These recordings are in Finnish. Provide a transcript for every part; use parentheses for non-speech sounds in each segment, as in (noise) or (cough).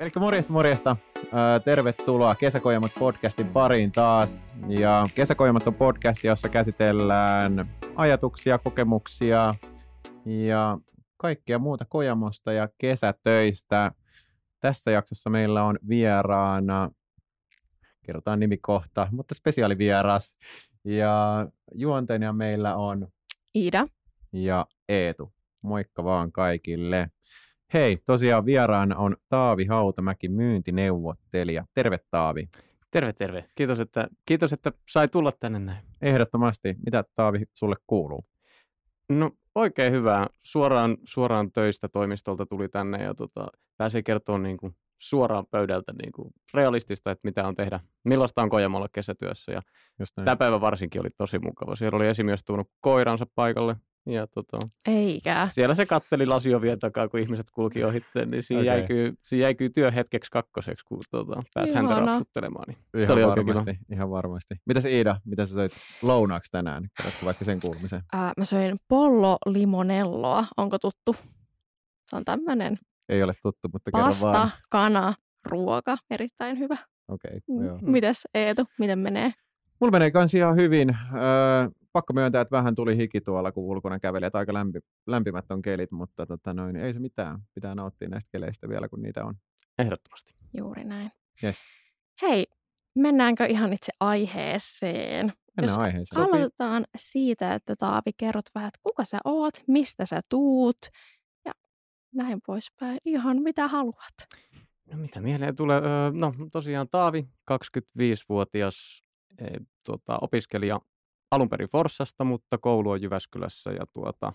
Eli morjesta morjesta. Tervetuloa Kesäkojamat podcastin pariin taas. Ja Kesäkojamat on podcast, jossa käsitellään ajatuksia, kokemuksia ja kaikkea muuta kojamosta ja kesätöistä. Tässä jaksossa meillä on vieraana, kerrotaan nimi kohta, mutta spesiaalivieras. Ja juontajana meillä on Iida ja Eetu. Moikka vaan kaikille. Hei, tosiaan vieraana on Taavi Hautamäki, myyntineuvottelija. Terve Taavi. Terve, terve. Kiitos, että, kiitos, että sai tulla tänne näin. Ehdottomasti. Mitä Taavi sulle kuuluu? No oikein hyvää. Suoraan, suoraan töistä toimistolta tuli tänne ja tota, pääsee kertoa niin kuin suoraan pöydältä niin kuin realistista, että mitä on tehdä, millaista on Kojamolla kesätyössä. Ja tämä päivä varsinkin oli tosi mukava. Siellä oli esimies tuonut koiransa paikalle, ja tota, Eikä. Siellä se katteli lasiovien takaa, kun ihmiset kulki ohitteen, niin siinä, okay. jäi, kyllä, siinä jäi kyllä työ hetkeksi kakkoseksi, kun tota, pääsi Ihana. häntä rapsuttelemaan. Niin ihan se oli varmasti, kiva. ihan varmasti. Mitäs Iida, mitä sä söit lounaaksi tänään? Vaikka sen kuulumisen? Ää, mä söin pollo limonelloa. Onko tuttu? Se on tämmöinen Ei ole tuttu, mutta pasta, vaan. kana, ruoka. Erittäin hyvä. Okei, okay, joo. Mites Eetu, miten menee? Mulla menee kans ihan hyvin. Öö, pakko myöntää, että vähän tuli hiki tuolla, kun ulkona käveli, että aika lämpi, lämpimät on kelit, mutta tota noin, ei se mitään. Pitää nauttia näistä keleistä vielä, kun niitä on. Ehdottomasti. Juuri näin. Yes. Hei, mennäänkö ihan itse aiheeseen? Mennään Jos aiheeseen. Aloitetaan siitä, että Taavi, kerrot vähän, että kuka sä oot, mistä sä tuut ja näin poispäin. Ihan mitä haluat. No mitä mieleen tulee? No tosiaan Taavi, 25-vuotias e, tota, opiskelija alun perin Forssasta, mutta koulu on Jyväskylässä ja tuota,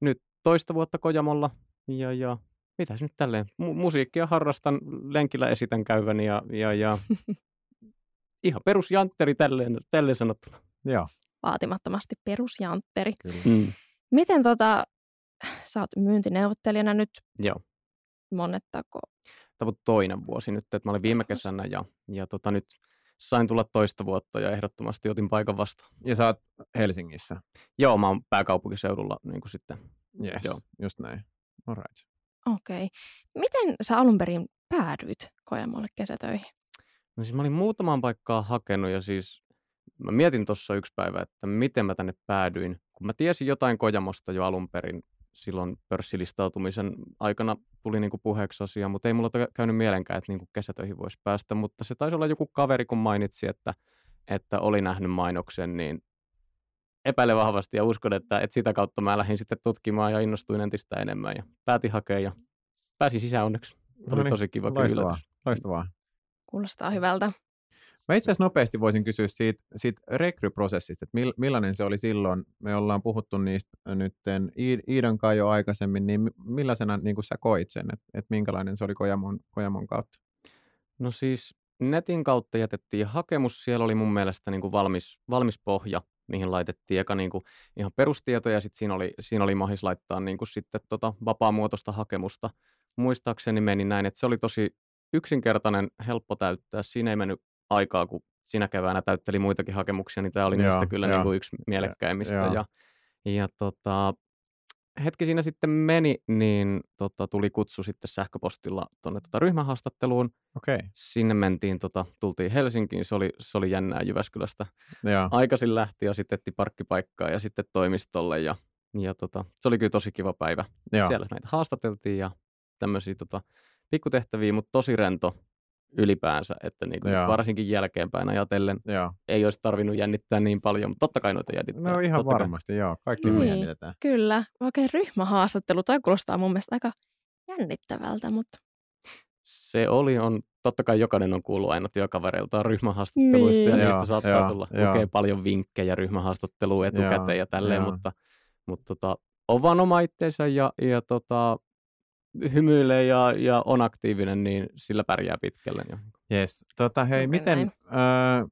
nyt toista vuotta Kojamolla ja, ja mitäs nyt tälleen, Mu- musiikkia harrastan, lenkillä esitän käyväni ja, ja, ja (laughs) ihan perusjantteri tälleen, tälleen sanottuna. Joo. Vaatimattomasti perusjantteri. Mm. Miten tota, sä oot myyntineuvottelijana nyt? Joo. Monettako? Tämä on toinen vuosi nyt, että mä olin viime kesänä ja, ja tota, nyt sain tulla toista vuotta ja ehdottomasti otin paikan vastaan. Ja sä oot Helsingissä? Joo, mä oon pääkaupunkiseudulla niin kuin sitten. Yes, Joo. just näin. All right. Okei. Okay. Miten sä alun perin päädyit Kojamolle kesätöihin? No siis mä olin muutamaan paikkaan hakenut ja siis mä mietin tuossa yksi päivä, että miten mä tänne päädyin. Kun mä tiesin jotain Kojamosta jo alun perin, silloin pörssilistautumisen aikana tuli niin kuin puheeksi asia, mutta ei mulla käynyt mielenkään, että niin kuin kesätöihin voisi päästä, mutta se taisi olla joku kaveri, kun mainitsi, että, että oli nähnyt mainoksen, niin epäile vahvasti ja uskon, että, että sitä kautta mä lähdin sitten tutkimaan ja innostuin entistä enemmän ja päätin hakea ja pääsin sisään onneksi. Oli no niin, tosi kiva loistavaa, loistavaa. Kuulostaa hyvältä. Mä itse asiassa nopeasti voisin kysyä siitä, siitä rekryprosessista, että millainen se oli silloin. Me ollaan puhuttu niistä nyt Iidan kanssa jo aikaisemmin, niin millaisena niin sä koit sen, että, että minkälainen se oli Kojamon, Kojamon kautta? No siis netin kautta jätettiin hakemus. Siellä oli mun mielestä niin kuin valmis, valmis pohja, mihin laitettiin eka niin kuin ihan perustietoja ja sitten siinä oli, siinä oli mahis laittaa niin kuin sitten tota vapaamuotoista hakemusta. Muistaakseni meni näin, että se oli tosi yksinkertainen, helppo täyttää. Siinä ei mennyt aikaa, kun sinä keväänä täytteli muitakin hakemuksia, niin tämä oli niistä kyllä niin kuin yksi mielekkäimmistä. Ja, ja, ja tota, hetki siinä sitten meni, niin tota, tuli kutsu sitten sähköpostilla tuonne tota ryhmähaastatteluun. Okay. Sinne mentiin, tota, tultiin Helsinkiin, se oli, se oli jännää Jyväskylästä. Ja. Aikaisin lähti ja sitten etti parkkipaikkaa ja sitten toimistolle ja, ja tota, se oli kyllä tosi kiva päivä. Ja. Siellä meitä haastateltiin ja tämmöisiä tota, pikkutehtäviä, mutta tosi rento ylipäänsä, että niin kuin varsinkin jälkeenpäin ajatellen joo. ei olisi tarvinnut jännittää niin paljon, mutta totta kai noita jännittää. No ihan totta varmasti, kai. joo. Kaikki niin, jännitetään. Kyllä. Oikein ryhmähaastattelu, toi kuulostaa mun mielestä aika jännittävältä, mutta... Se oli, on, totta kai jokainen on kuullut aina työkavereiltaan ryhmähaastatteluista niin. ja niistä joo, saattaa joo, tulla joo. lukee paljon vinkkejä ryhmähaastatteluun etukäteen joo, ja tälleen, joo. mutta, mutta tota, on vaan oma itteensä ja, ja tota, hymyilee ja, ja on aktiivinen, niin sillä pärjää pitkälle. Jo. Yes. Tota, hei, no, miten äh,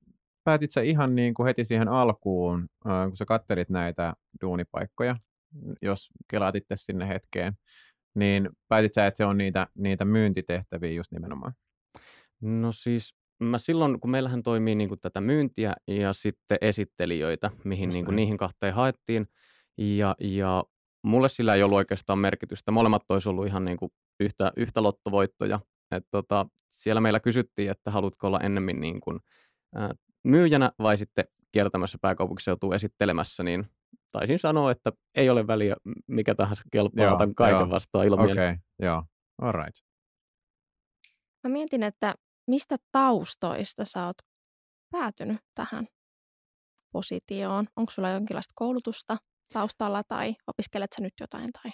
päätit sä ihan niin kuin heti siihen alkuun, äh, kun sä kattelit näitä duunipaikkoja, jos kelaat itse sinne hetkeen, niin päätit sä, että se on niitä, niitä myyntitehtäviä just nimenomaan? No siis mä silloin, kun meillähän toimii niin kuin tätä myyntiä ja sitten esittelijöitä, mihin niin kuin niihin kahteen haettiin, ja, ja mulle sillä ei ollut oikeastaan merkitystä. Molemmat olisi ollut ihan niin kuin yhtä, yhtä lottovoittoja. Et tota, siellä meillä kysyttiin, että haluatko olla ennemmin niin kuin, ää, myyjänä vai sitten kiertämässä pääkaupunkiseutua esittelemässä, niin taisin sanoa, että ei ole väliä, mikä tahansa kelpaa, Joo, otan kaiken joo. vastaan Okei, ilomielin. okay, joo. All right. Mä mietin, että mistä taustoista sä oot päätynyt tähän positioon? Onko sulla jonkinlaista koulutusta taustalla tai opiskelet sä nyt jotain? Tai...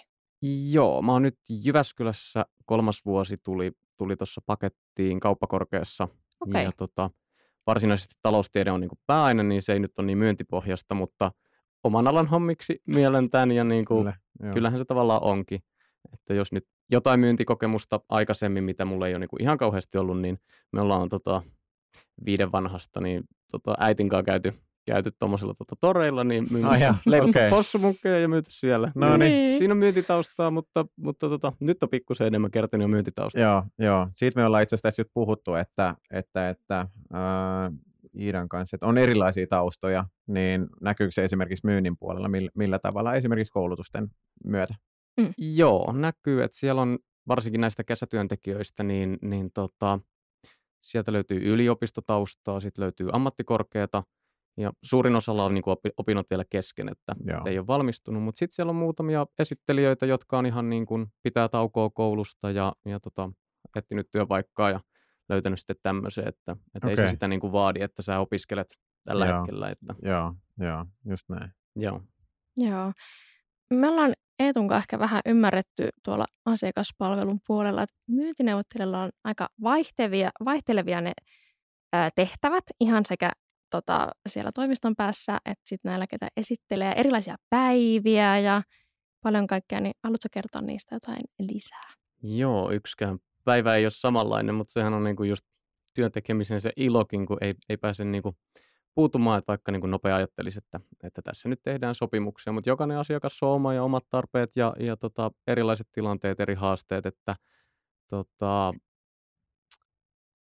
Joo, mä oon nyt Jyväskylässä, kolmas vuosi tuli, tuli tuossa pakettiin kauppakorkeassa. Okei. Ja tota, varsinaisesti taloustiede on niin pääaine, niin se ei nyt ole niin myyntipohjasta, mutta oman alan hommiksi mielen tämän ja niin kuin, Kyllä, joo. kyllähän se tavallaan onkin. Että jos nyt jotain myyntikokemusta aikaisemmin, mitä mulla ei ole niin kuin ihan kauheasti ollut, niin me ollaan tota, viiden vanhasta, niin tota, äitin kanssa käyty, käyty tuommoisilla tota, toreilla, niin jaa, leivottu okei. possumunkkeja ja myyty siellä. No niin. Siinä on myyntitaustaa, mutta, mutta tota, nyt on pikkusen enemmän kertonut jo myyntitaustaa. Joo, joo. Siitä me ollaan itse asiassa puhuttu, että, että, että ää, Iidan kanssa, että on erilaisia taustoja, niin näkyykö se esimerkiksi myynnin puolella, millä, millä tavalla esimerkiksi koulutusten myötä? Joo, näkyy, että siellä on varsinkin näistä kesätyöntekijöistä, niin, niin tota, sieltä löytyy yliopistotaustaa, sitten löytyy ammattikorkeata, ja suurin osalla on niin kuin opinnot vielä kesken, että Joo. et ei ole valmistunut, mutta sitten siellä on muutamia esittelijöitä, jotka on ihan niin kuin pitää taukoa koulusta ja, ja tota, etsinyt työpaikkaa ja löytänyt sitten tämmöisen, että, että ei se sitä niin kuin vaadi, että sä opiskelet tällä Joo. hetkellä. Että, Joo, joo, just näin. joo. Joo. Me ollaan Eetun kanssa ehkä vähän ymmärretty tuolla asiakaspalvelun puolella, että myyntineuvottelijoilla on aika vaihtelevia, vaihtelevia ne tehtävät ihan sekä tota, siellä toimiston päässä, että sitten näillä, ketä esittelee erilaisia päiviä ja paljon kaikkea, niin haluatko kertoa niistä jotain lisää? Joo, yksikään päivä ei ole samanlainen, mutta sehän on niinku just työn tekemisen se ilokin, kun ei, ei pääse niinku puutumaan, että vaikka niinku nopea ajattelisi, että, että tässä nyt tehdään sopimuksia, mutta jokainen asiakas on oma ja omat tarpeet ja, ja tota, erilaiset tilanteet, eri haasteet, että tota,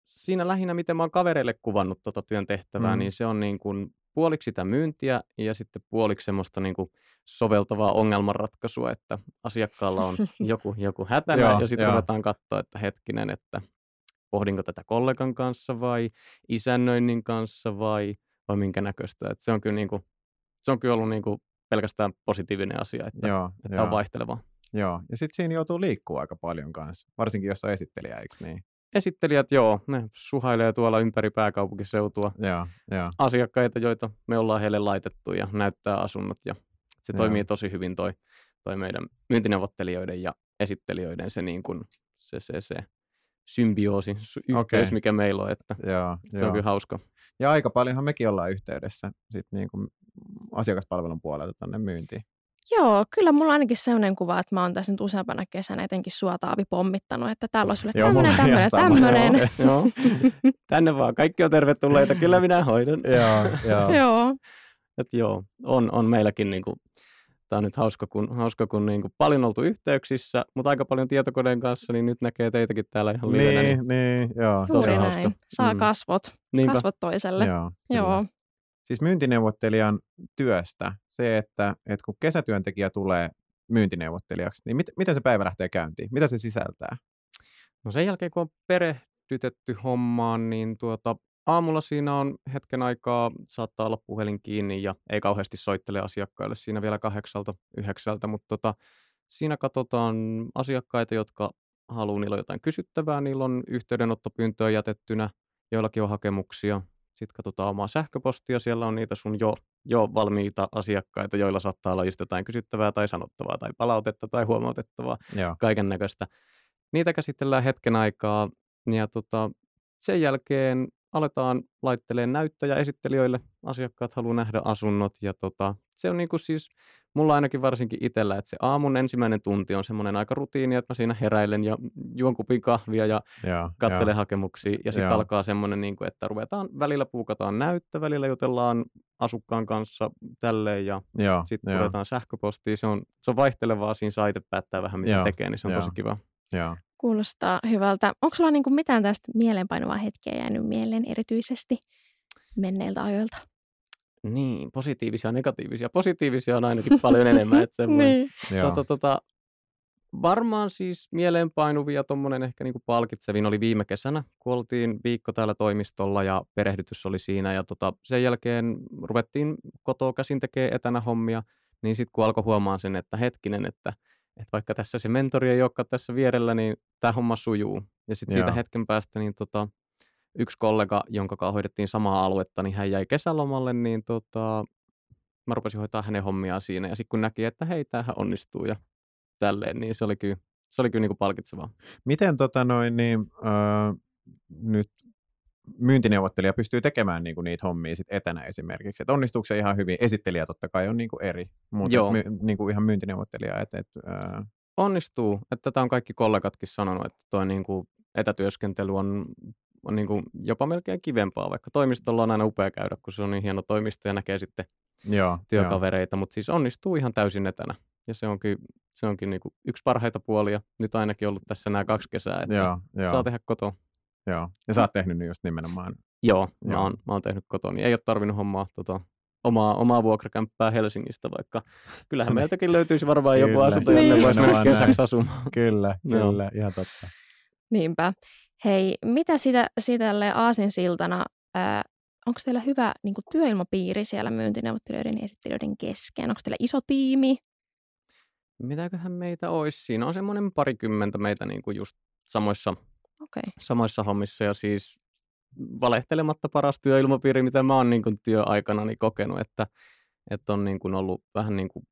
siinä lähinnä, miten mä oon kavereille kuvannut tota työn tehtävää, Mm. niin se on niin kuin puoliksi sitä myyntiä ja sitten puoliksi semmoista niin kuin soveltavaa ongelmanratkaisua, että asiakkaalla on (laughs) joku, joku hätänä Joo, ja sitten ruvetaan katsoa, että hetkinen, että pohdinko tätä kollegan kanssa vai isännöinnin kanssa vai, vai minkä näköistä. Että se on kyllä, niin kuin, se on kyllä ollut niin kuin pelkästään positiivinen asia, että, Joo, että joo, on vaihtelevaa. joo. Ja sitten siinä joutuu liikkua aika paljon kanssa, varsinkin jos on esittelijä, eikö niin? Esittelijät, joo, ne suhailee tuolla ympäri pääkaupunkiseutua Joo, joo, asiakkaita, joita me ollaan heille laitettu ja näyttää asunnot. Ja se Joo. toimii tosi hyvin toi, toi meidän myyntineuvottelijoiden ja esittelijöiden se, niin kuin, se, se, se symbioosi, sy- yhteys, Okei. mikä meillä on. Että joo, se joo. on kyllä hauska. Ja aika paljonhan mekin ollaan yhteydessä sit niin kuin asiakaspalvelun puolelta tuonne myyntiin. Joo, kyllä mulla on ainakin sellainen kuva, että mä oon tässä nyt useampana kesänä etenkin suotaavi pommittanut, että täällä on sulle Joo, tämmöinen, tämmöinen, sama, tämmöinen. Joo. (laughs) Tänne vaan, kaikki on tervetulleita, kyllä minä hoidan. joo, joo. Joo, Et joo, on, on meilläkin niinku, tämä on nyt hauska, kun, hauska, kun niinku paljon oltu yhteyksissä, mutta aika paljon tietokoneen kanssa, niin nyt näkee teitäkin täällä ihan livenä. Niin, niin, joo. Tosi juuri hauska. näin. Saa Mm. kasvot, Niinpä. kasvot toiselle. Joo, kyllä. Siis myyntineuvottelijan työstä se, että, että kun kesätyöntekijä tulee myyntineuvottelijaksi, niin mit, miten se päivä lähtee käyntiin? Mitä se sisältää? No sen jälkeen, kun on perehdytetty hommaan, niin tuota, aamulla siinä on hetken aikaa, saattaa olla puhelin kiinni ja ei kauheasti soittele asiakkaille siinä vielä kahdeksalta, yhdeksältä, mutta tota, siinä katsotaan asiakkaita, jotka haluaa, niillä on jotain kysyttävää, niillä on yhteydenottopyyntöä jätettynä, joillakin on hakemuksia. Sitten katsotaan omaa sähköpostia, siellä on niitä sun jo, jo valmiita asiakkaita, joilla saattaa olla just jotain kysyttävää tai sanottavaa tai palautetta tai huomautettavaa kaiken näköistä. Niitä käsitellään hetken aikaa ja tota, sen jälkeen aletaan laitteleen näyttöjä esittelijöille. Asiakkaat haluaa nähdä asunnot ja tota, se on niinku siis, mulla ainakin varsinkin itsellä, että se aamun ensimmäinen tunti on semmoinen aika rutiini, että mä siinä heräilen ja juon kupin kahvia ja joo, katselen joo. hakemuksia ja sitten alkaa semmoinen, niin että ruvetaan, välillä puukataan näyttö, välillä jutellaan asukkaan kanssa tälleen ja Joo, sitten joo, puretaan sähköpostia. Se on, se on vaihtelevaa, siinä saa itse päättää vähän mitä Joo, tekee, niin se on joo. tosi kiva. Joo. Kuulostaa hyvältä. Onko sulla niinku mitään tästä mieleenpainuvaa hetkeä jäänyt mieleen erityisesti menneiltä ajoilta? Niin, positiivisia ja negatiivisia. Positiivisia on ainakin paljon enemmän. Että (laughs) niin. tota, tota, varmaan siis mieleenpainuvia tuommoinen ehkä niinku palkitsevin oli viime kesänä, kun oltiin viikko täällä toimistolla ja perehdytys oli siinä ja tota, sen jälkeen ruvettiin kotoa käsin tekemään etänä hommia, niin sitten kun alkoi huomaan sen, että hetkinen, että, että vaikka tässä se mentori ei olekaan tässä vierellä, niin tämä homma sujuu. Ja sitten siitä hetken päästä niin tota, yksi kollega, jonka kanssa hoidettiin samaa aluetta, niin hän jäi kesälomalle, niin tota, mä rupesin hoitaa hänen hommiaan siinä. Ja sitten kun näki, että hei, tämähän onnistuu ja tälleen, niin se oli kyllä, se oli kyllä niin kuin palkitsevaa. Miten tota noin, niin, öö, nyt myyntineuvottelija pystyy tekemään niinku niitä hommia sit etänä esimerkiksi? Et onnistuuko se ihan hyvin? Esittelijä totta kai on niinku eri, mutta Joo. my, niinku ihan myyntineuvottelija. Et, et, öö, Onnistuu, että tätä on kaikki kollegatkin sanonut, että toi niin kuin etätyöskentely on, on niin kuin jopa melkein kivempaa, vaikka toimistolla on aina upea käydä, kun se on niin hieno toimisto ja näkee sitten joo, työkavereita, mutta siis onnistuu ihan täysin etänä. Ja se onkin, se onkin niin kuin yksi parhaita puolia. Nyt ainakin ollut tässä nämä kaksi kesää, että joo, saa tehdä kotoa. Joo. Ja sä oot tehnyt nyt just nimenomaan. Joo, mä Joo. oon, mä oon tehnyt kotoa, niin ei ole tarvinnut hommaa tota, omaa, omaa vuokrakämppää Helsingistä, vaikka kyllähän Niin. meiltäkin löytyisi varmaan joku Kyllä. asunto, jonne Niin. voisi mennä kesäksi asumaan. Kyllä, Joo. kyllä, ihan totta. Niinpä. Hei, mitä sitä, siitä tälleen aasinsiltana, ää, onko teillä hyvä niin kuin työilmapiiri siellä myyntineuvottelijoiden ja esittelijöiden kesken? Onko teillä iso tiimi? Mitäköhän meitä olisi? Siinä on semmoinen parikymmentä meitä niin kuin just samoissa, Okei. samoissa hommissa ja siis valehtelematta paras työilmapiiri, mitä mä oon niin kuin työaikanani kokenut, että, että on niin kuin ollut vähän niin kuin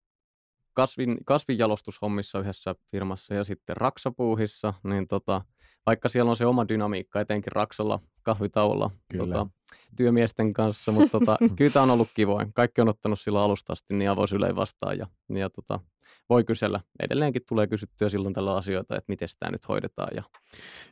kasvin, kasvinjalostushommissa yhdessä firmassa ja sitten raksapuuhissa, niin tota, vaikka siellä on se oma dynamiikka, etenkin raksalla kahvitauolla Kyllä. tota, työmiesten kanssa, mutta tota, (laughs) kyllä tämä on ollut kivoin. Kaikki on ottanut silloin alusta asti niin avosylein vastaan ja, ja tota, voi kysellä. Edelleenkin tulee kysyttyä silloin tällä asioita, että miten tämä nyt hoidetaan. Ja,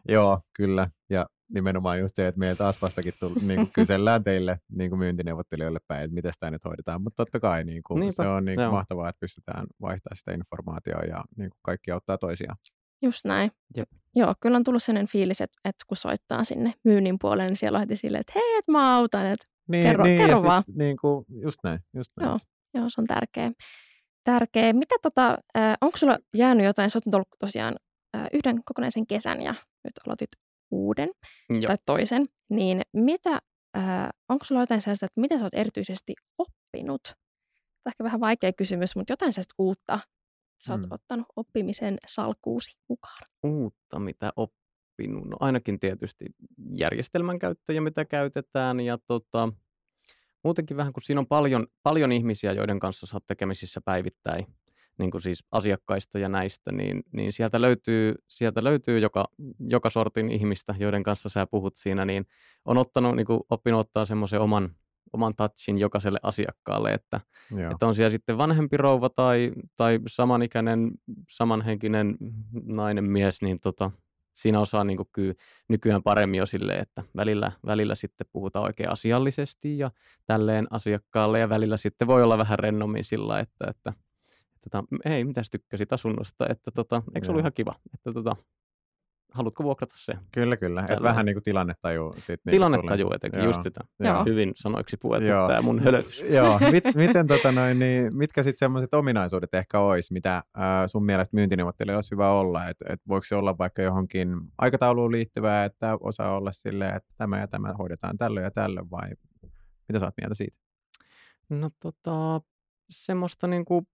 Joo, kyllä. Ja nimenomaan just se, että meiltä Aspastakin tull, niin kuin (laughs) kysellään teille niin kuin myyntineuvottelijoille päin, että miten tämä nyt hoidetaan. Mutta totta kai niin kuin, Niinpä, se on niin kuin joo. mahtavaa, että pystytään vaihtamaan sitä informaatiota ja niin kuin kaikki auttaa toisiaan. Just näin. Jep. Joo, kyllä on tullut sellainen fiilis, että, että kun soittaa sinne myynnin puolelle, niin siellä on heti silleen, että hei, että mä autan. Että, Niin, Kerro- niin, kerro vaan. Sit, niin kuin, just näin, just näin. joo, joo, se on tärkeä. Tärkeä. Mitä tota, onko sulla jäänyt jotain, sä oot ollut tosiaan yhden kokonaisen kesän ja nyt aloitit uuden Joo. tai toisen, niin mitä, onko sulla jotain sellaista, että mitä sä oot erityisesti oppinut? Tämä on ehkä vähän vaikea kysymys, mutta jotain sellaista uutta sä oot Mm. ottanut oppimisen salkuusi mukaan. uutta, mitä oppinut? No ainakin tietysti järjestelmän käyttöjä, mitä käytetään ja tota, muutenkin vähän, kun siinä on paljon, paljon ihmisiä, joiden kanssa oot tekemisissä päivittäin, niin kuin siis asiakkaista ja näistä, niin, niin sieltä löytyy, sieltä löytyy joka, joka sortin ihmistä, joiden kanssa sä puhut siinä, niin on ottanut, niin kuin oppinut ottaa semmoisen oman, oman touchin jokaiselle asiakkaalle, että Joo. että on siellä sitten vanhempi rouva tai, tai samanikäinen, samanhenkinen nainen mies, niin tota, siinä osaa niin kuin kyllä nykyään paremmin jo silleen, että välillä, välillä sitten puhutaan oikein asiallisesti ja tälleen asiakkaalle ja välillä sitten voi olla vähän rennommin sillä, että, että, että tota, hei, mitäs tykkäsit asunnosta, että tota, eikö se ollut ihan kiva, että tota, haluatko vuokrata se? Kyllä, kyllä. Et vähän niin kuin tilannetaju. Sit niin Tilannetaju etenkin, just sitä. Joo. Hyvin sanoiksi puettu Joo. tämä mun hölötys. (laughs) Joo, mit, miten, tota noin, niin, mitkä sitten semmoiset ominaisuudet ehkä olisi, mitä ää, sun mielestä myyntineuvottelijoilla olisi hyvä olla? Et, et voiko se olla vaikka johonkin aikatauluun liittyvää, että osaa olla silleen, että tämä ja tämä hoidetaan tällöin ja tällöin, vai mitä sä oot mieltä siitä? No tota, semmoista niinku,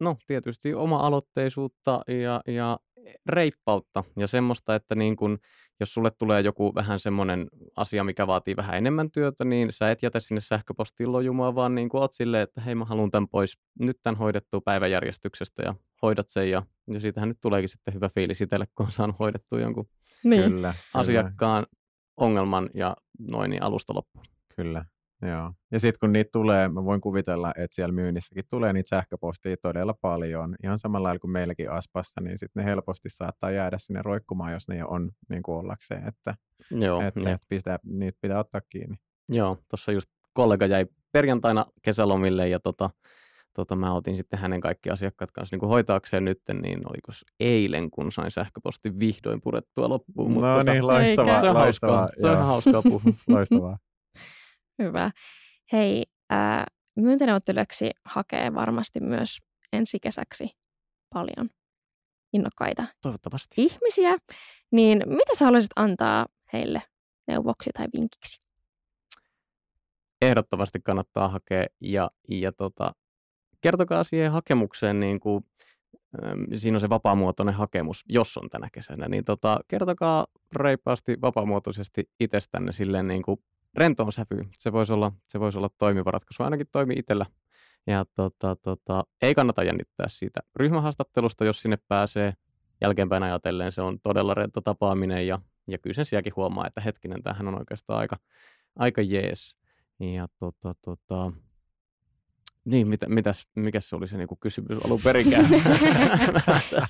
no tietysti oma-aloitteisuutta ja, ja reippautta ja semmoista, että niin kun, jos sulle tulee joku vähän semmoinen asia, mikä vaatii vähän enemmän työtä, niin sä et jätä sinne sähköpostiin lojumaan, vaan niin oot silleen, että hei mä haluan tämän pois, nyt tämän hoidettua päiväjärjestyksestä ja hoidat sen ja, ja siitähän nyt tuleekin sitten hyvä fiilis itselle, kun on saanut hoidettua jonkun Niin. Kyllä, kyllä, asiakkaan ongelman ja noin niin alusta loppuun. kyllä. Joo. Ja sitten kun niitä tulee, mä voin kuvitella, että siellä myynnissäkin tulee niitä sähköpostia todella paljon. Ihan samalla lailla kuin meilläkin Aspassa, niin sitten ne helposti saattaa jäädä sinne roikkumaan, jos ne on niin kuin ollakseen, että, Joo, että, jep. että pitää, niitä pitää ottaa kiinni. Joo, tuossa just kollega jäi perjantaina kesälomille ja tota, tota, mä otin sitten hänen kaikki asiakkaat kanssa niin kuin hoitaakseen nyt, niin oliko eilen, kun sain sähköpostin vihdoin purettua loppuun. No tota, niin, loistavaa. se on loistavaa, hauskaa, se on hauskaa puhua. (laughs) Loistavaa. Hyvä. Hei, äh, myyntineuvottelijaksi hakee varmasti myös ensi kesäksi paljon innokkaita Toivottavasti. ihmisiä, niin mitä sä haluaisit antaa heille neuvoksi tai vinkiksi? Ehdottomasti kannattaa hakea ja, ja tota, kertokaa siihen hakemukseen, niin kuin, siinä on se vapaamuotoinen hakemus, jos on tänä kesänä, niin tota, kertokaa reippaasti vapaamuotoisesti itsestänne silleen niin kuin rentoon sävyyn. Se voisi olla, se voisi olla toimiva ratkaisu, ainakin toimi itsellä. Ja tota, tota, ei kannata jännittää siitä ryhmähaastattelusta, jos sinne pääsee. Jälkeenpäin ajatellen se on todella rento tapaaminen ja, ja kyllä sen sielläkin huomaa, että hetkinen, tämähän on oikeastaan aika, aika jees. Ja tota, tota, niin, mitä, mitäs, mikä se oli se niinku kysymys alun perinkään? (laughs) tässä,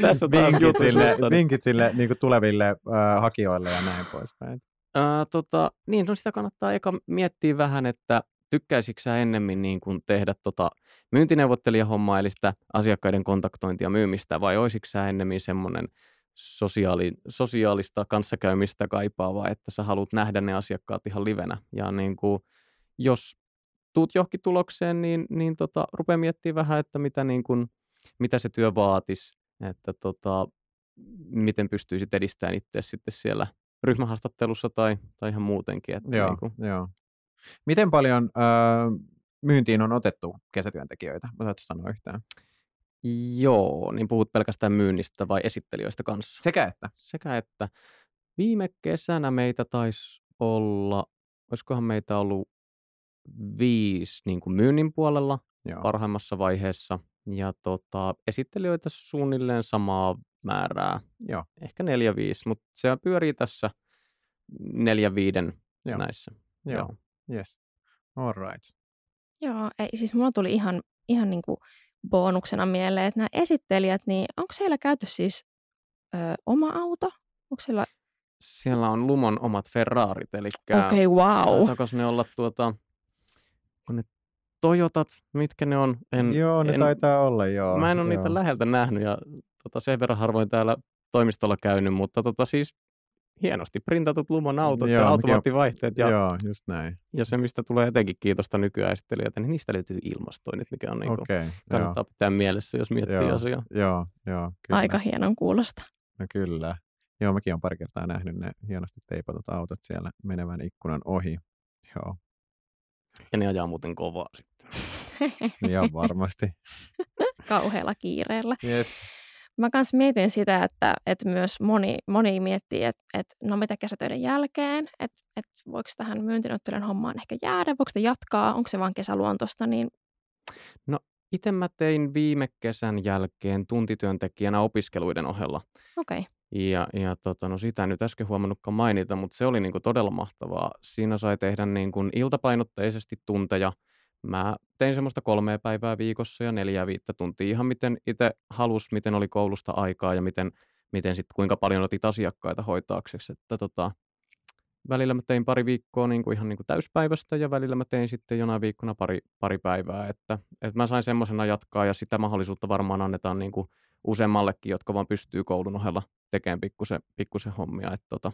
tässä taas vinkit sille, vinkit sille niin kuin tuleville äh, hakijoille ja näin poispäin. Ää, tota, niin, no sitä kannattaa eka miettiä vähän, että tykkäisikö sä ennemmin niin kuin tehdä tota myyntineuvottelijahommaa, eli sitä asiakkaiden kontaktointia myymistä, vai olisiko sä ennemmin semmoinen sosiaali, sosiaalista kanssakäymistä kaipaava, että sä haluat nähdä ne asiakkaat ihan livenä. Ja niin kuin, jos tuut johonkin tulokseen, niin, niin tota, rupea miettimään vähän, että mitä, niin kuin, mitä se työ vaatisi, että tota, miten pystyisit edistämään itse sitten siellä ryhmähaastattelussa tai, tai ihan muutenkin. Että Joo, niin kuin, joo. Miten paljon äh, myyntiin on otettu kesätyöntekijöitä? Osaatko sanoa yhtään? joo, niin puhut pelkästään myynnistä vai esittelijöistä kanssa? Sekä että. Sekä että viime kesänä meitä taisi olla, olisikohan meitä ollut viisi niin kuin myynnin puolella Joo. parhaimmassa vaiheessa. Ja tota, esittelijöitä suunnilleen samaa määrää, Joo. ehkä neljä viisi, mutta se pyörii tässä neljä viiden Joo. näissä. Joo. Yes. All right. Joo, ei, siis mulla tuli ihan, ihan niin kuin bonuksena mieleen, että nämä esittelijät, niin onko siellä käyty siis ö, oma auto? Onko siellä, Siellä on Lumon omat Ferrarit, eli okei, okay, wow. ne olla tuota, kun ne Toyotat, mitkä ne on? En, joo, ne en, taitaa olla, joo. Mä en ole joo. niitä läheltä nähnyt ja tota, sen verran harvoin täällä toimistolla käynyt, mutta tota, siis hienosti printatut Lumon autot Joo, ja automaattivaihteet ja, Joo, just näin. ja se, mistä tulee etenkin kiitosta nykyään esittelijöitä, niin niistä löytyy ilmastoinnit, mikä on niin kuin, Okei, kannattaa pitää mielessä, jos miettii Joo. asiaa. joo, joo, kyllä. Aika hienon kuulosta. No kyllä. Joo, mäkin olen pari kertaa nähnyt ne hienosti teipatut autot siellä menevän ikkunan ohi. Joo, Ja ne ajaa muuten kovaa sitten. (laughs) ihan varmasti. (laughs) Kauhealla kiireellä. Jep. Mä kans mietin sitä, että, että myös moni, moni miettii, että, että no mitä kesätöiden jälkeen, että, että voiko tähän myyntinottelijan hommaan ehkä jäädä, voiko sitä jatkaa, onko se vaan kesäluontosta, niin Itse mä tein viime kesän jälkeen tuntityöntekijänä opiskeluiden ohella. okei. Okay. Ja, ja tota, no sitä en nyt äsken huomannutkaan mainita, mutta se oli niinku todella mahtavaa. Siinä sai tehdä niinku iltapainotteisesti tunteja. Mä tein semmoista kolmea päivää viikossa ja neljä viittä tuntia, ihan miten itse halus, miten oli koulusta aikaa ja miten, miten sit, kuinka paljon otit asiakkaita hoitaaksesi. Että tota, välillä mä tein pari viikkoa niinku ihan niinku täyspäivästä ja välillä mä tein sitten jonain viikkona pari, pari päivää. Että, että mä sain semmoisena jatkaa ja sitä mahdollisuutta varmaan annetaan niinku useammallekin, jotka vaan pystyy koulun ohella tekemään pikkusen, pikkusen hommia. Että tota,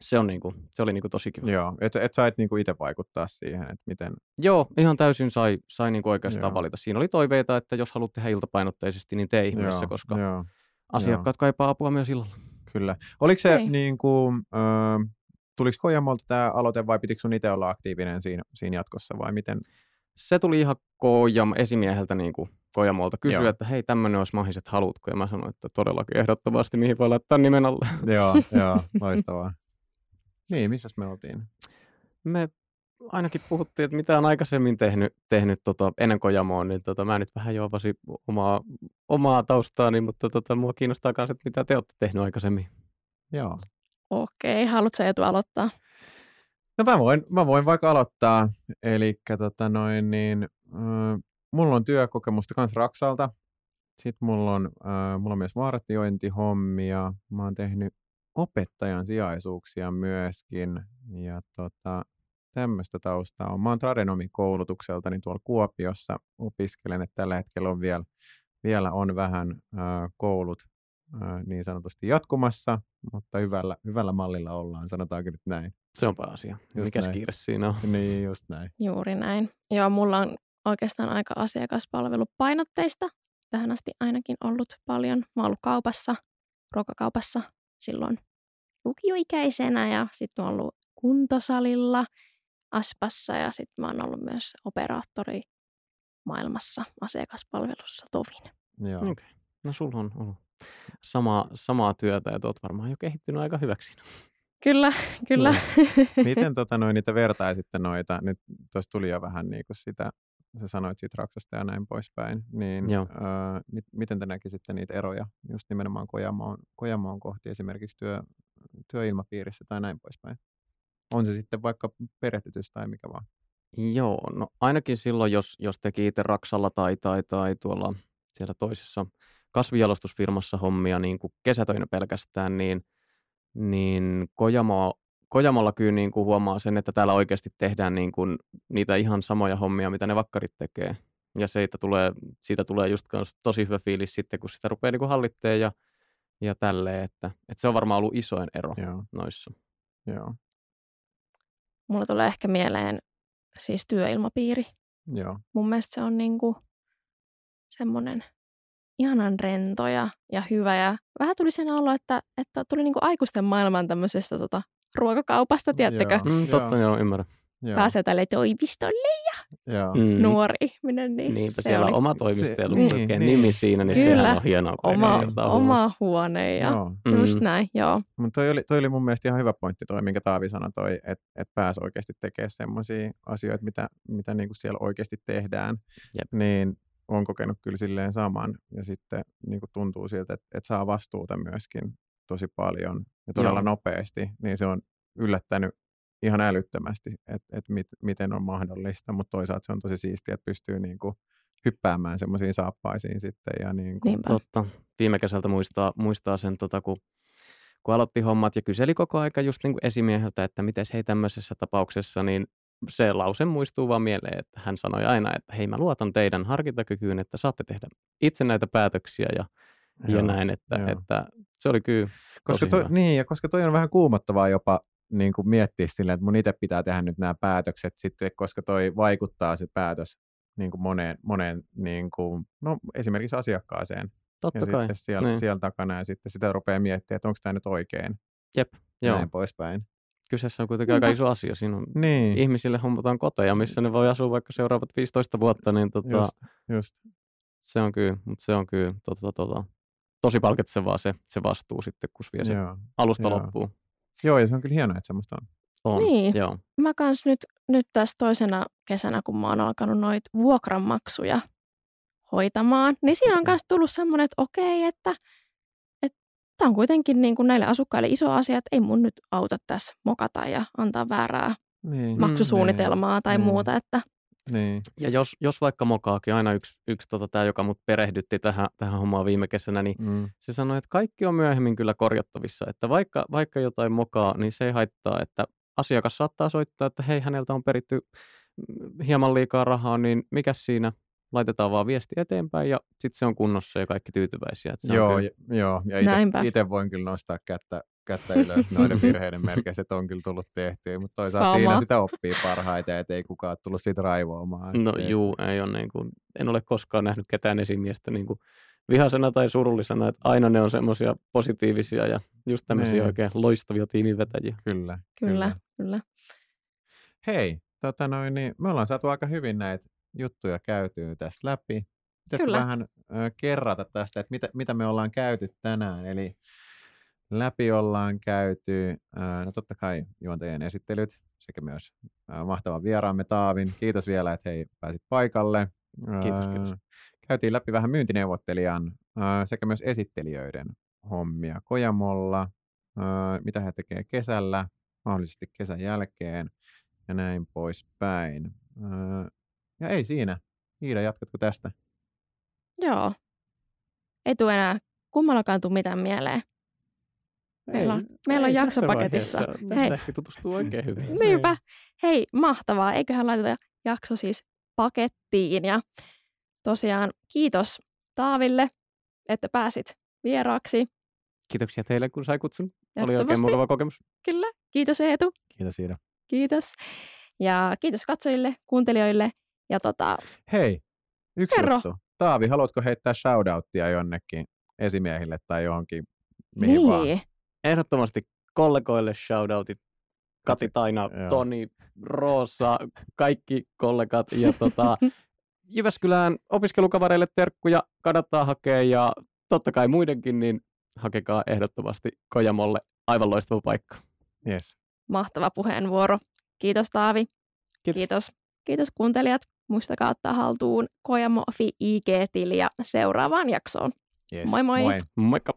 se, on niinku, se oli niinku tosi kiva. Joo, et, et sait niinku itse vaikuttaa siihen, että miten... Joo, ihan täysin sai, sai niinku oikeastaan Joo. valita. Siinä oli toiveita, että jos haluat tehdä iltapainotteisesti, niin tee ihmeessä, joo, koska joo, asiakkaat kaipaa apua myös illalla. kyllä. Oliko se niin kuin, äh, tuliko Kojamolta tämä aloite vai pitikö sun itse olla aktiivinen siinä, siinä jatkossa vai miten? Se tuli ihan Kojam, esimieheltä niin kuin Kojamolta kysyä, Joo. että hei, tämmöinen olisi mahiset, haluatko? Ja mä sanoin, että todellakin ehdottomasti, mihin voi laittaa nimen alle. (laughs) joo, joo, (laughs) loistavaa. Niin, missäs me oltiin? Me ainakin puhuttiin, että mitä on aikaisemmin tehnyt, tehnyt tota, ennen Kojamoa, niin tota, mä nyt vähän juovasin omaa, omaa taustaani, mutta tota, mua kiinnostaa myös, että mitä te olette tehnyt aikaisemmin. Joo. Okei, haluatko Eetu aloittaa? No mä voin, mä voin vaikka aloittaa. Eli tota noin, niin, mulla on työkokemusta kans Raksalta. Sitten mulla on, äh, mulla on myös vartiointihommia. Mä oon tehnyt opettajan sijaisuuksia myöskin. Ja tota, tämmöistä taustaa on. Mä oon tradenomikoulutukselta niin tuolla Kuopiossa opiskelen, että tällä hetkellä on vielä, vielä on vähän äh, koulut äh, niin sanotusti jatkumassa, mutta hyvällä, hyvällä mallilla ollaan, sanotaanko nyt näin. Se on asia. Just Mikäs näin. kiire siinä on? Niin, just näin. Juuri näin. Joo, mulla on oikeastaan aika asiakaspalvelupainotteista tähän asti ainakin ollut paljon. Mä oon ollut kaupassa, ruokakaupassa silloin lukioikäisenä ja sitten mä oon ollut kuntosalilla Aspassa ja sitten mä oon ollut myös operaattori maailmassa asiakaspalvelussa tovin. Joo. Okei. No sulla on ollut sama, samaa työtä ja oot varmaan jo kehittynyt aika hyväksi. Kyllä, kyllä. (laughs) Miten tota, noin, niitä vertaisitte noita, nyt tuossa tuli jo vähän niin kuin sitä, sä sanoit siitä Raksasta ja näin poispäin, niin Joo. öö, mit, miten te näkisitte niitä eroja just nimenomaan Kojamoon, Kojamoon kohti esimerkiksi työ, työilmapiirissä tai näin poispäin? On se sitten vaikka perehdytys tai mikä vaan. Joo, no ainakin silloin, jos, jos teki itse Raksalla tai, tai, tai tuolla siellä toisessa kasvijalostusfirmassa hommia niin kuin kesätöinä pelkästään, niin, niin Kojamo, Kojamolla kyllä niin kuin huomaa sen, että täällä oikeasti tehdään niin kuin niitä ihan samoja hommia, mitä ne vakkarit tekee. Ja siitä tulee, siitä tulee just tosi hyvä fiilis sitten, kun sitä rupeaa niin kuin hallittee ja, ja tälleen, että, että se on varmaan ollut isoin ero Joo, noissa. joo, Mulla tulee ehkä mieleen siis työilmapiiri. joo. Mun mielestä se on niinku semmoinen ihanan rento ja, ja hyvä. Ja vähän tuli sen olo, että, että tuli niinku aikuisten maailman tämmöisestä tota, ruokakaupasta, tiedättekö? Joo. Mm, totta, joo, ymmärrän. joo, Pääsee tälle toimistolle joo. Mm. nuori ihminen. Niin Niinpä se siellä oli on oma toimisto ja lukee niin, nimi niin. siinä, niin Kyllä. sehän on hienoa. oma, oma huone ja joo. Mm. just näin, joo. Mutta toi oli, toi oli mun mielestä ihan hyvä pointti toi, minkä Taavi sanoi toi, että et pääsi oikeasti tekemään semmoisia asioita, mitä, mitä niinku siellä oikeasti tehdään. Jep. Niin on kokenut kyllä silleen saman ja sitten niinku tuntuu siltä, että et saa vastuuta myöskin tosi paljon ja todella Joo. nopeasti, niin se on yllättänyt ihan älyttömästi, että et mit, miten on mahdollista, mutta toisaalta se on tosi siistiä, että pystyy niinku hyppäämään semmoisiin saappaisiin sitten. Ja niinku, Niinpä. Totta. Viime kesältä muistaa, muistaa sen, tota, kun, kun aloitti hommat ja kyseli koko aika just niin kuin esimieheltä, että miten hei tämmöisessä tapauksessa, niin se lause muistuu vaan mieleen, että hän sanoi aina, että hei mä luotan teidän harkintakykyyn, että saatte tehdä itse näitä päätöksiä ja, ja Joo, näin, että, joo. että se oli kyllä Koska toi, hyvä. niin, ja koska toi on vähän kuumottavaa jopa niin kuin miettiä silleen, että mun itse pitää tehdä nyt nämä päätökset sitten, koska toi vaikuttaa se päätös niin kuin moneen, moneen niin kuin, no, esimerkiksi asiakkaaseen. Totta ja kai. sitten siellä, niin. siellä takana ja sitten sitä rupeaa miettimään, että onko tämä nyt oikein. Jep, joo. Näin poispäin. Kyseessä on kuitenkin aika Niinpä. iso asia. Siinä on Niin, ihmisille hommataan koteja, missä ne voi asua vaikka seuraavat 15 vuotta, niin tota, just, just. se on kyllä, mutta se on kyllä tota, tota, tosi palkitsevaa se, se vastuu sitten, kun vie se Joo. alusta joo. loppuun. Joo, ja se on kyllä hienoa, että semmoista on. On, Niin. joo. Mä kans nyt, nyt tässä toisena kesänä, kun mä oon alkanut noita vuokranmaksuja hoitamaan, niin siinä on myös tullut semmoinen, että okei, että tämä on kuitenkin niin kuin näille asukkaille iso asia, että ei mun nyt auta tässä mokata ja antaa väärää Niin, maksusuunnitelmaa tai niin. muuta, että Niin, Ja jos, jos vaikka mokaakin, aina yksi, yksi tota, tämä, joka mut perehdytti tähän, tähän hommaan viime kesänä, niin mm, se sanoi, että kaikki on myöhemmin kyllä korjattavissa. Että vaikka, vaikka jotain mokaa, niin se ei haittaa, että asiakas saattaa soittaa, että hei, häneltä on peritty mm, hieman liikaa rahaa, niin mikä siinä? Laitetaan vaan viesti eteenpäin ja sitten se on kunnossa ja kaikki tyytyväisiä. Että se joo, on kyllä, joo, ja Näinpä. itse voin kyllä nostaa kättä, kättä ylös noiden virheiden merkeissä, että on kyllä tullut tehtyä, mutta toisaalta Sama. siinä sitä oppii parhaiten, että ei kukaan ole tullut siitä raivoamaan. no että- juu, ei ole niin kuin, en ole koskaan nähnyt ketään esimiestä niin kuin vihasena tai surullisena, että aina ne on semmoisia positiivisia ja just tämmöisiä Niin. oikein loistavia tiimivetäjiä. Kyllä, kyllä, kyllä. Hei, tota noin, niin me ollaan saatu aika hyvin näitä juttuja käytyä tässä läpi. Pitäisikö Kyllä. vähän ö, kerrata tästä, että mitä, mitä me ollaan käyty tänään? Eli läpi ollaan käyty, no totta kai juontajien esittelyt sekä myös mahtavan vieraamme Taavin. Kiitos vielä, että hei pääsit paikalle. Kiitos, kiitos. Käytiin läpi vähän myyntineuvottelijan sekä myös esittelijöiden hommia Kojamolla, mitä he tekee kesällä, mahdollisesti kesän jälkeen ja näin poispäin. Öö, ja ei siinä. Iida, jatkatko tästä? Joo. Ei tule enää kummallakaan tule mitään mieleen. Meillä on- meillä on jaksopaketissa. vaiheessa. Tässä Hei. ehkä tutustuu oikein hyvin. (laughs) Niinpä. Hei, mahtavaa. Eiköhän laiteta jakso siis pakettiin. Ja tosiaan kiitos Taaville, että pääsit vieraaksi. Kiitoksia teille, kun sai kutsun. Oli oikein mukava kokemus. Kyllä. Kiitos Eetu. Kiitos Iida. Kiitos. Ja kiitos katsojille, kuuntelijoille. Ja tota, Hei, yksi Kerro. juttu. Taavi, haluatko heittää shoutouttia jonnekin esimiehille tai johonkin mihin niin. vaan? Ehdottomasti kollegoille shoutoutit. Kati Taina, Joo. Toni, Roosa, kaikki kollegat ja tota, (laughs) Jyväskylään opiskelukavareille terkkuja kannattaa hakea ja totta kai muidenkin, niin hakekaa ehdottomasti Kojamolle aivan loistava paikka. Yes. Mahtava puheenvuoro. Kiitos Taavi. Kiitos. Kiitos, Kiitos kuuntelijat. Muistakaa ottaa haltuun Kojamo.fi IG-tili ja seuraavaan jaksoon. Yes. Moi moi! moi. Moikka!